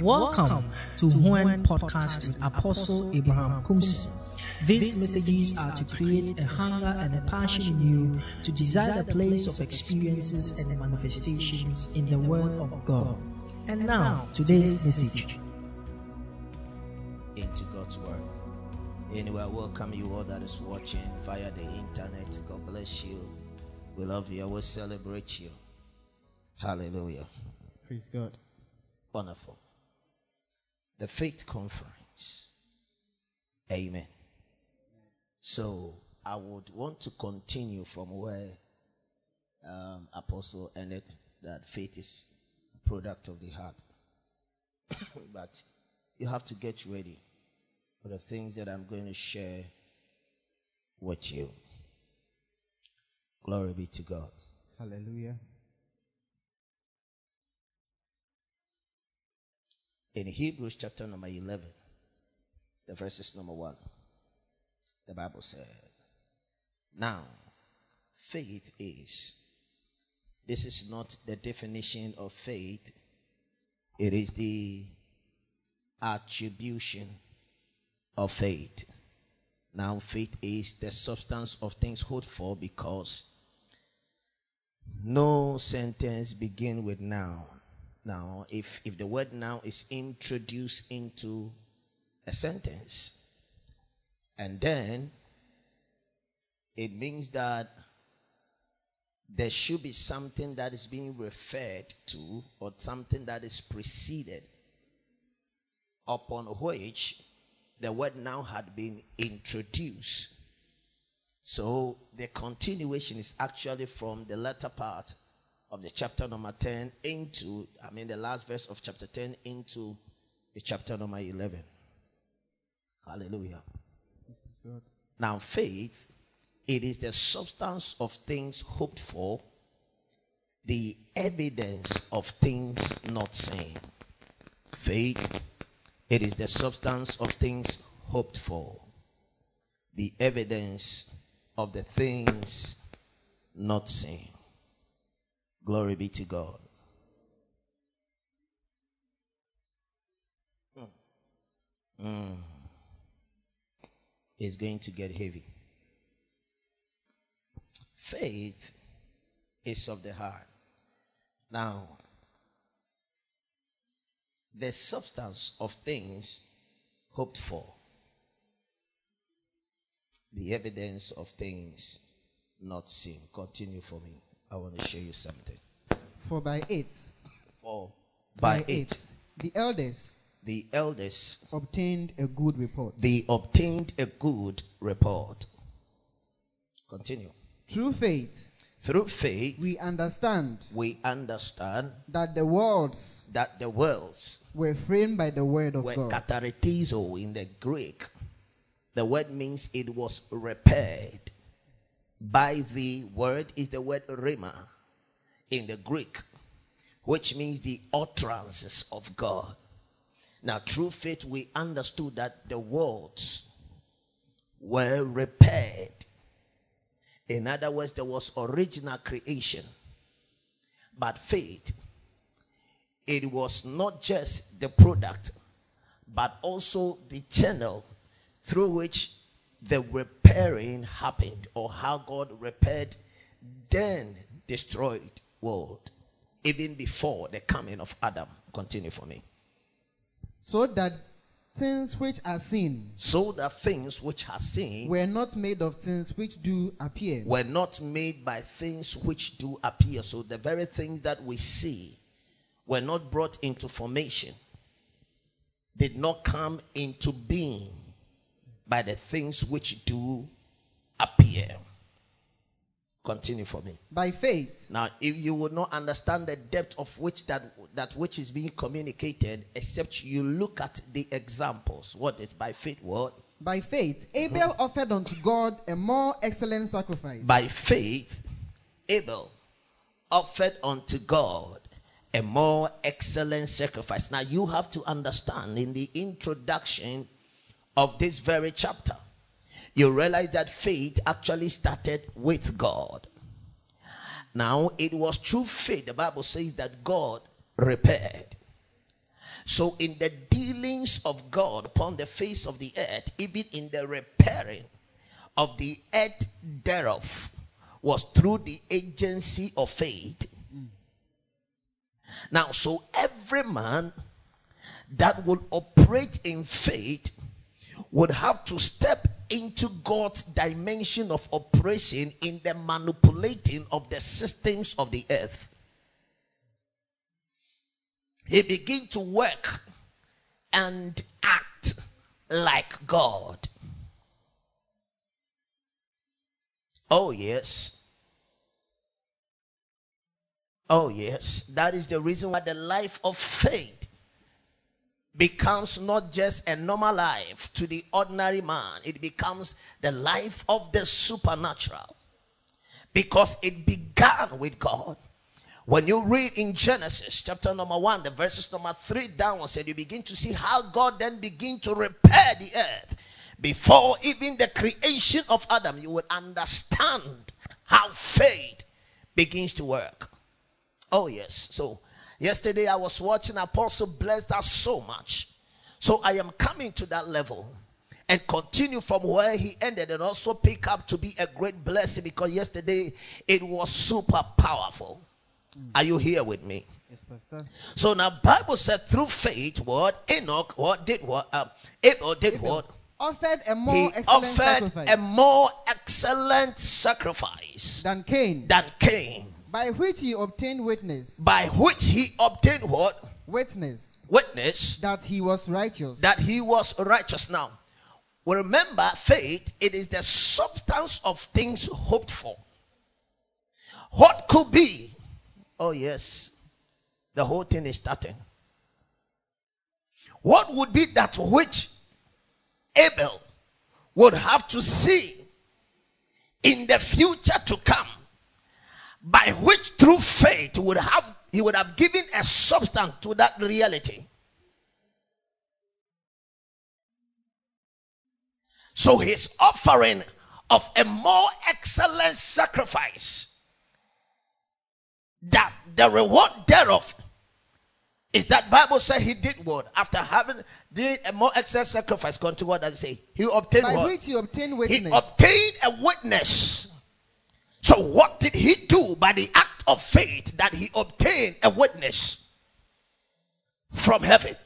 Welcome to When Podcast with Apostle Abraham Kumsi. These messages are to create a hunger and a passion in you to desire the place of experiences and manifestations in the Word of God. And now, today's message. into God's word. Anyway, I welcome you all that is watching via the internet. God bless you. We love you. I will celebrate you. Hallelujah. Praise God. Wonderful. The Faith Conference. Amen. So I would want to continue from where um, Apostle ended that faith is a product of the heart. but you have to get ready for the things that I'm going to share with you. Glory be to God. Hallelujah. In Hebrews chapter number 11, the verses number 1, the Bible said, Now, faith is, this is not the definition of faith, it is the attribution of faith. Now, faith is the substance of things hoped for because no sentence begin with now. Now, if, if the word now is introduced into a sentence, and then it means that there should be something that is being referred to or something that is preceded upon which the word now had been introduced. So the continuation is actually from the latter part of the chapter number 10 into, I mean, the last verse of chapter 10 into the chapter number 11. Hallelujah. Now, faith, it is the substance of things hoped for, the evidence of things not seen. Faith, it is the substance of things hoped for, the evidence of the things not seen. Glory be to God. Mm. It's going to get heavy. Faith is of the heart. Now, the substance of things hoped for, the evidence of things not seen. Continue for me. I want to show you something. For by it, For by it, the elders the elders obtained a good report. they obtained a good report. Continue. Through faith, Through faith, we understand we understand that the worlds that the worlds were framed by the word of were God, katartizo in the Greek. The word means it was repaired. By the word is the word rhema in the Greek, which means the utterances of God. Now, through faith, we understood that the worlds were repaired. In other words, there was original creation. But faith, it was not just the product, but also the channel through which the repairing happened, or how God repaired, then destroyed world, even before the coming of Adam. Continue for me. so that things which are seen So that things which are seen were not made of things which do appear. were not made by things which do appear. So the very things that we see were not brought into formation, did not come into being by the things which do appear. Continue for me. By faith, Now, if you would not understand the depth of which that that which is being communicated, except you look at the examples. What is by faith? What? by faith, Abel mm-hmm. offered unto God a more excellent sacrifice By faith, Abel offered unto God a more excellent sacrifice. Now, you have to understand in the introduction of this very chapter, you realize that faith actually started with God. Now, it was through faith, the Bible says that God repaired. So, in the dealings of God upon the face of the earth, even in the repairing of the earth thereof, was through the agency of faith. Now, so every man that will operate in faith would have to step into God's dimension of operation in the manipulating of the systems of the earth. He begin to work and act like God. Oh, yes. Oh, yes. That is the reason why the life of faith becomes not just a normal life to the ordinary man, it becomes the life of the supernatural because it began with God. When you read in Genesis chapter number one, the verses number three downwards, and you begin to see how God then begin to repair the earth. Before even the creation of Adam, you will understand how faith begins to work. Oh, yes. So Yesterday I was watching Apostle blessed us so much. So I am coming to that level and continue from where he ended and also pick up to be a great blessing because yesterday it was super powerful. Mm. Are you here with me? Yes, Pastor. So now Bible said through faith what Enoch what did what um Enoch did what offered a more he excellent offered sacrifice a more excellent sacrifice than Cain, than Cain by which he obtained witness. by which he obtained what Witness witness that he was righteous. that he was righteous. Now, we remember faith, it is the substance of things hoped for. What could be? Oh, yes, the whole thing is starting. What would be that which Abel would have to see in the future to come, by which through faith would have he would have given a substance to that reality. So his offering of a more excellent sacrifice, that the reward thereof is that Bible said he did what after having did a more excellent sacrifice. Continue what does it say? He obtained by what? which he obtained He obtained a witness. So what did he do by the act of faith that he obtained a witness from heaven?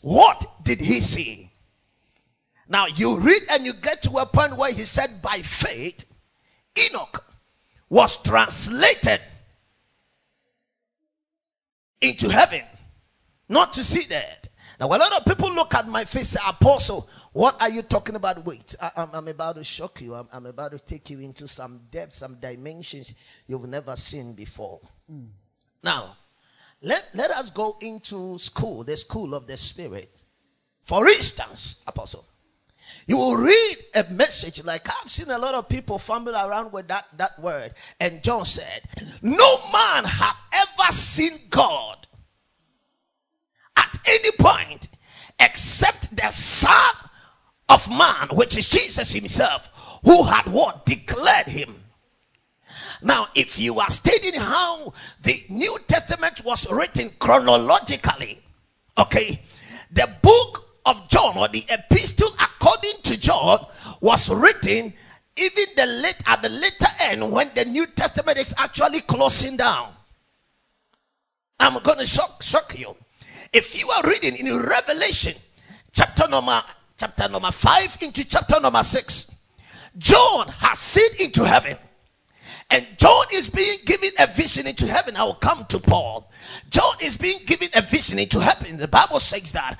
What did he see? Now you read and you get to a point where he said, by faith, Enoch was translated into heaven, not to see that. Now, a lot of people look at my face, say, Apostle, what are you talking about? Wait, I, am I'm about to shock you. I'm, I'm about to take you into some depth, some dimensions you've never seen before. Now, let, let us go into school, the school of the Spirit. For instance, Apostle, you will read a message like I've seen a lot of people fumble around with that, that word. And John said, No man had ever seen God at any point except the Son of Man, which is Jesus Himself, who had what? Declared Him. Now, if you are studying how the New Testament was written chronologically, okay, the book of John or the epistle according to John was written even the late at the later end when the New Testament is actually closing down. I'm going to shock shock you. If you are reading in Revelation chapter number chapter number 5 into chapter number 6, John has seen into heaven. And John is being given a vision into heaven. I will come to Paul. John is being given a vision into heaven. The Bible says that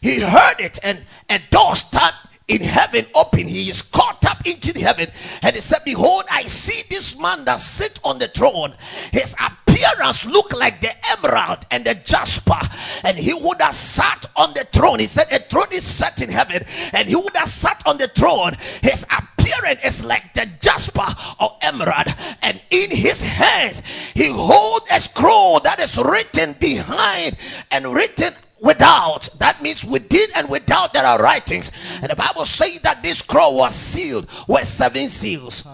he heard it and a door start in heaven open. He is caught up into the heaven. And he said, Behold, I see this man that sit on the throne. His appearance look like the emerald and the jasper. And he would have sat on the throne. He said, A throne is set in heaven. And he would have sat on the throne. His appearance is like the jasper or emerald. And in his hands, he holds a scroll that is written behind and written without that means within and without there are writings. And the bible says that this scroll was sealed with seven seals.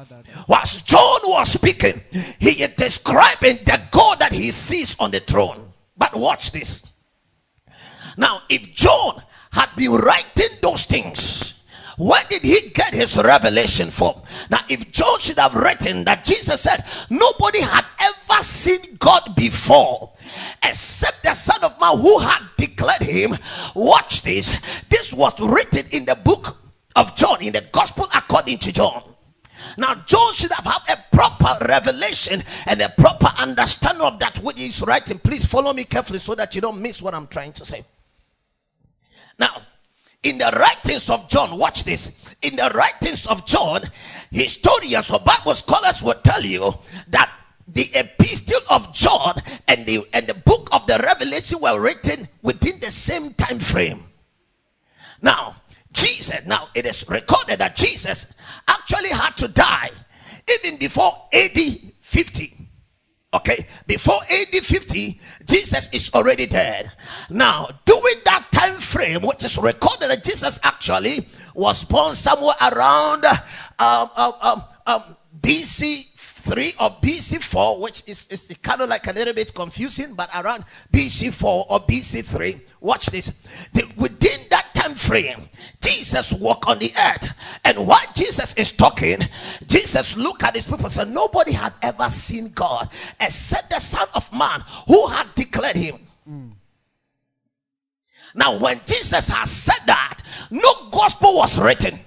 Whilst john was speaking he is describing the god that he sees on the throne. But watch this. Now, if John had been writing those things, where did he get his revelation from? Now, if John should have written that Jesus said, Nobody had ever seen God before except the Son of Man who had declared him. Watch this. This was written in the book of John, in the Gospel according to John. Now, John should have had a proper revelation and a proper understanding of that which he's writing. Please follow me carefully so that you don't miss what I'm trying to say. Now, in the writings of John, watch this. In the writings of John, historians or Bible scholars will tell you that the epistle of John and the and the book of the Revelation were written within the same time frame. Now, Jesus, now it is recorded that Jesus actually had to die even before AD 50. Okay, before AD 50, Jesus is already dead. Now, during that time frame, which is recorded that Jesus actually was born somewhere around um, um, um, um BC 3 or BC 4, which is, is kind of like a little bit confusing, but around BC 4 or BC 3. Watch this. The, within frame, Jesus walked on the earth. And while Jesus is talking, Jesus looked at his people and said, Nobody had ever seen God except the Son of Man who had declared him. Mm. Now, when Jesus has said that, no gospel was written.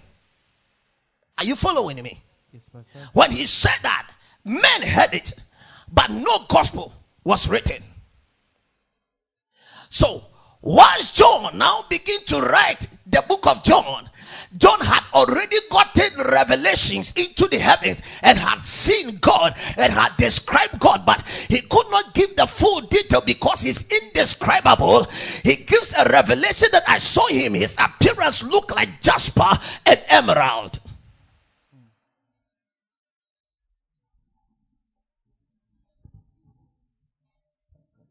Are you following me? Yes, when he said that, Men heard it, but no gospel was written. So, once John now begin to write the book of John, John had already gotten revelations into the heavens and had seen God and had described God, but he could not give the full detail because he's indescribable. He gives a revelation that I saw him, his appearance looked like jasper and emerald.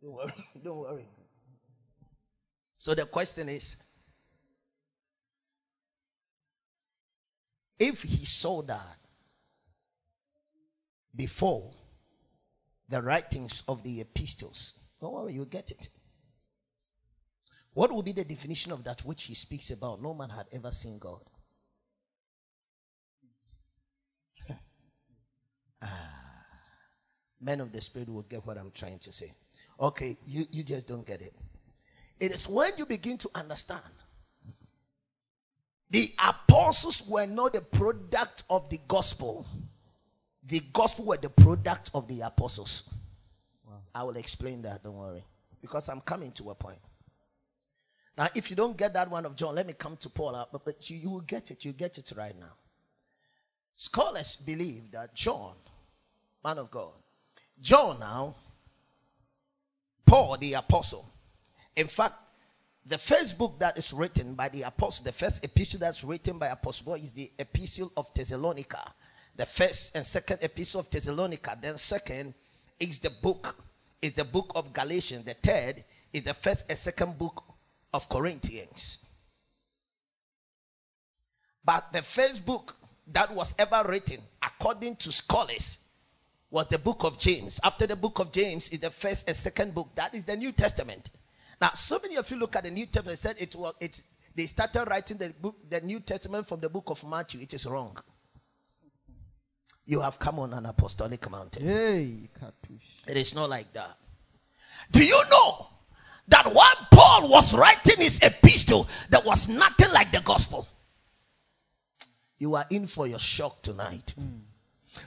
Don't worry. Don't worry. So the question is if he saw that before the writings of the epistles, don't worry, you get it. What will be the definition of that which he speaks about? No man had ever seen God. ah, men of the Spirit will get what I'm trying to say. Okay, you, you just don't get it. It is when you begin to understand the apostles were not the product of the gospel, the gospel were the product of the apostles. Wow. I will explain that, don't worry, because I'm coming to a point. Now, if you don't get that one of John, let me come to Paul, but, but you, you will get it. You get it right now. Scholars believe that John, man of God, John now Paul the apostle. In fact, the first book that is written by the apostle, the first epistle that's written by Apostle Paul is the epistle of Thessalonica. The first and second epistle of Thessalonica. Then second is the book, is the book of Galatians. The third is the first and second book of Corinthians. But the first book that was ever written, according to scholars, was the book of James. After the book of James is the first and second book. That is the New Testament. Now, so many of you look at the New Testament said it was it they started writing the book, the New Testament from the book of Matthew. It is wrong. You have come on an apostolic mountain. Hey, it is not like that. Do you know that while Paul was writing his epistle, there was nothing like the gospel? You are in for your shock tonight. Mm.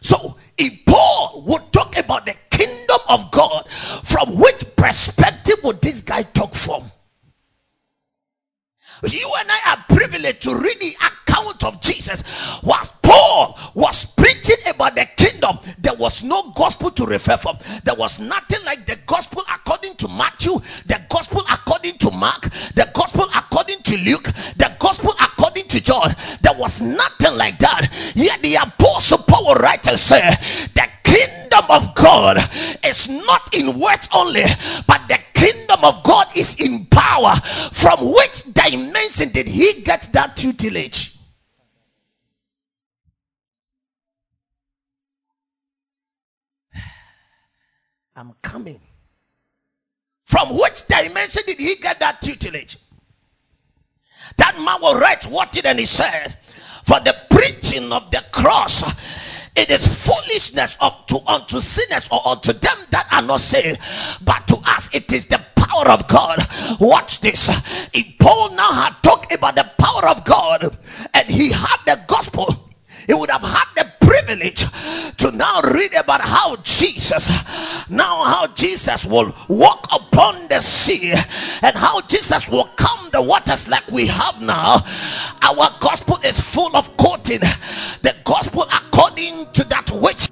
So, if Paul would talk about the kingdom of God, from which perspective would this guy talk from? You and I are privileged to read the account of Jesus. While Paul was preaching about the kingdom, there was no gospel to refer from. There was nothing like the gospel according to Matthew, the gospel according to Mark, the gospel according to Luke, the gospel according to John. There was nothing like that. Yet the apostle Paul writer said, the kingdom of God is not in words only, but the kingdom of God is in power. From which dimension did he get that tutelage? I'm coming. From which dimension did he get that tutelage? That man will write what and he said, For the preaching of the cross, it is foolishness of to unto sinners or unto them that are not saved, but to us it is the power of God. Watch this. If Paul now had talked about the power of God and he had the gospel he would have had privilege to now read about how Jesus, now how Jesus will walk upon the sea and how Jesus will calm the waters like we have now. Our gospel is full of quoting the gospel according to that which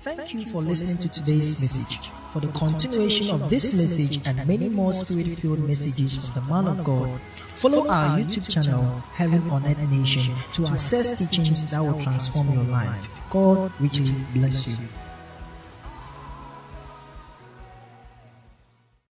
Thank you for listening to today's message. For the continuation of this message and many more spirit filled messages from the man of God, follow our YouTube channel, Heaven on Earth Nation, to access teachings that will transform your life. God richly bless you.